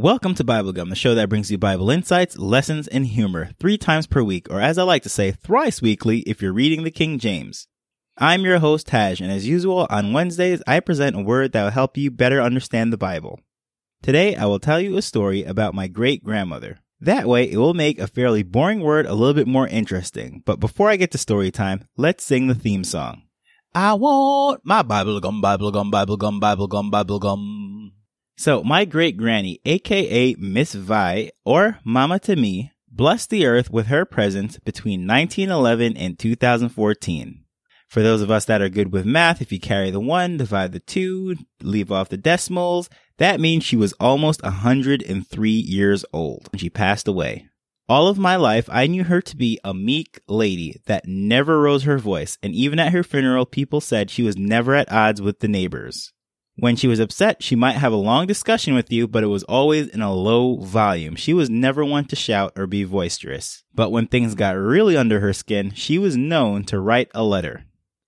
Welcome to Bible Gum, the show that brings you Bible insights, lessons, and humor three times per week, or as I like to say, thrice weekly if you're reading the King James. I'm your host, Taj, and as usual, on Wednesdays, I present a word that will help you better understand the Bible. Today, I will tell you a story about my great grandmother. That way, it will make a fairly boring word a little bit more interesting. But before I get to story time, let's sing the theme song. I want my Bible gum, Bible gum, Bible gum, Bible gum, Bible gum. So my great granny, aka Miss Vi, or Mama to me, blessed the earth with her presence between 1911 and 2014. For those of us that are good with math, if you carry the one, divide the two, leave off the decimals, that means she was almost 103 years old when she passed away. All of my life, I knew her to be a meek lady that never rose her voice, and even at her funeral, people said she was never at odds with the neighbors. When she was upset, she might have a long discussion with you, but it was always in a low volume. She was never one to shout or be boisterous. But when things got really under her skin, she was known to write a letter,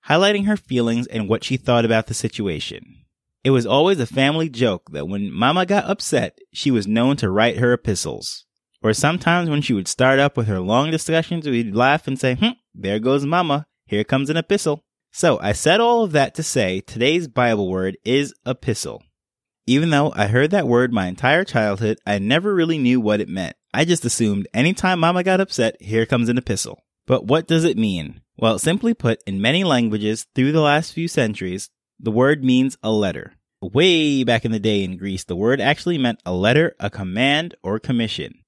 highlighting her feelings and what she thought about the situation. It was always a family joke that when Mama got upset, she was known to write her epistles. Or sometimes when she would start up with her long discussions, we'd laugh and say, hmm, there goes Mama. Here comes an epistle. So I said all of that to say today's Bible word is epistle. Even though I heard that word my entire childhood, I never really knew what it meant. I just assumed anytime mama got upset, here comes an epistle. But what does it mean? Well, simply put, in many languages through the last few centuries, the word means a letter. Way back in the day in Greece, the word actually meant a letter, a command, or commission.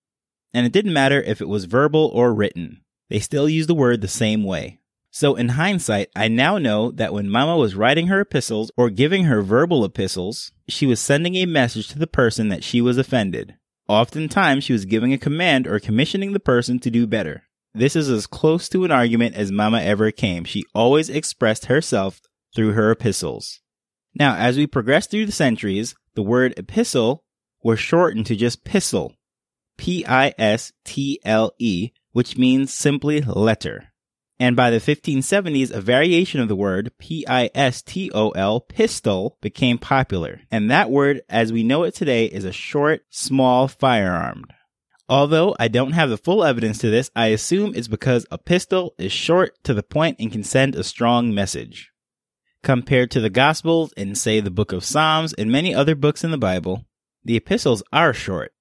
And it didn't matter if it was verbal or written. They still used the word the same way. So in hindsight, I now know that when Mama was writing her epistles or giving her verbal epistles, she was sending a message to the person that she was offended. Oftentimes, she was giving a command or commissioning the person to do better. This is as close to an argument as Mama ever came. She always expressed herself through her epistles. Now, as we progress through the centuries, the word epistle was shortened to just pistle. P-I-S-T-L-E, which means simply letter. And by the 1570s, a variation of the word P-I-S-T-O-L, pistol, became popular. And that word, as we know it today, is a short, small firearm. Although I don't have the full evidence to this, I assume it's because a pistol is short to the point and can send a strong message. Compared to the Gospels and, say, the book of Psalms and many other books in the Bible, the epistles are short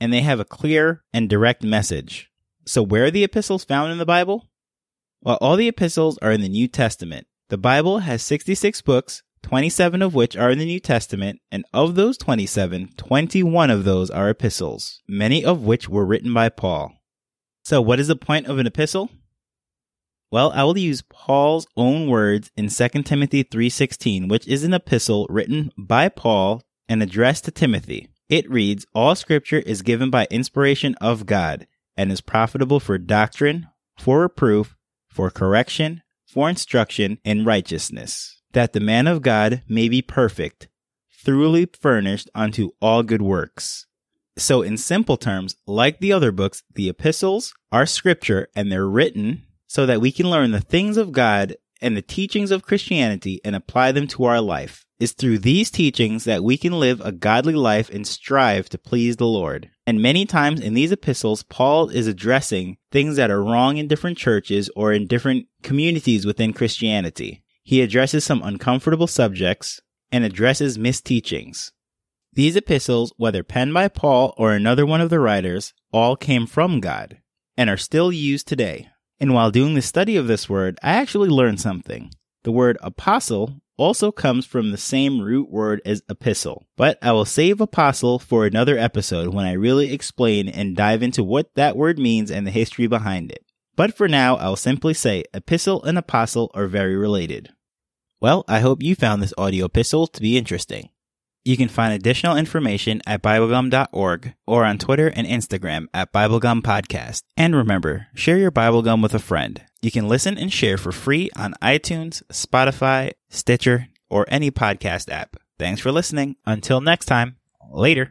and they have a clear and direct message. So, where are the epistles found in the Bible? While all the epistles are in the New Testament, the Bible has 66 books, 27 of which are in the New Testament, and of those 27, 21 of those are epistles, many of which were written by Paul. So, what is the point of an epistle? Well, I will use Paul's own words in 2 Timothy 3:16, which is an epistle written by Paul and addressed to Timothy. It reads, "All scripture is given by inspiration of God and is profitable for doctrine, for reproof, for correction, for instruction in righteousness, that the man of God may be perfect, thoroughly furnished unto all good works. So, in simple terms, like the other books, the epistles are scripture and they're written so that we can learn the things of God and the teachings of Christianity and apply them to our life. It's through these teachings that we can live a godly life and strive to please the Lord. And many times in these epistles, Paul is addressing things that are wrong in different churches or in different communities within Christianity. He addresses some uncomfortable subjects and addresses misteachings. These epistles, whether penned by Paul or another one of the writers, all came from God and are still used today. And while doing the study of this word, I actually learned something. The word apostle also comes from the same root word as epistle, but I will save apostle for another episode when I really explain and dive into what that word means and the history behind it. But for now, I'll simply say epistle and apostle are very related. Well, I hope you found this audio epistle to be interesting. You can find additional information at BibleGum.org or on Twitter and Instagram at BibleGum Podcast. And remember, share your BibleGum with a friend. You can listen and share for free on iTunes, Spotify, Stitcher, or any podcast app. Thanks for listening. Until next time, later.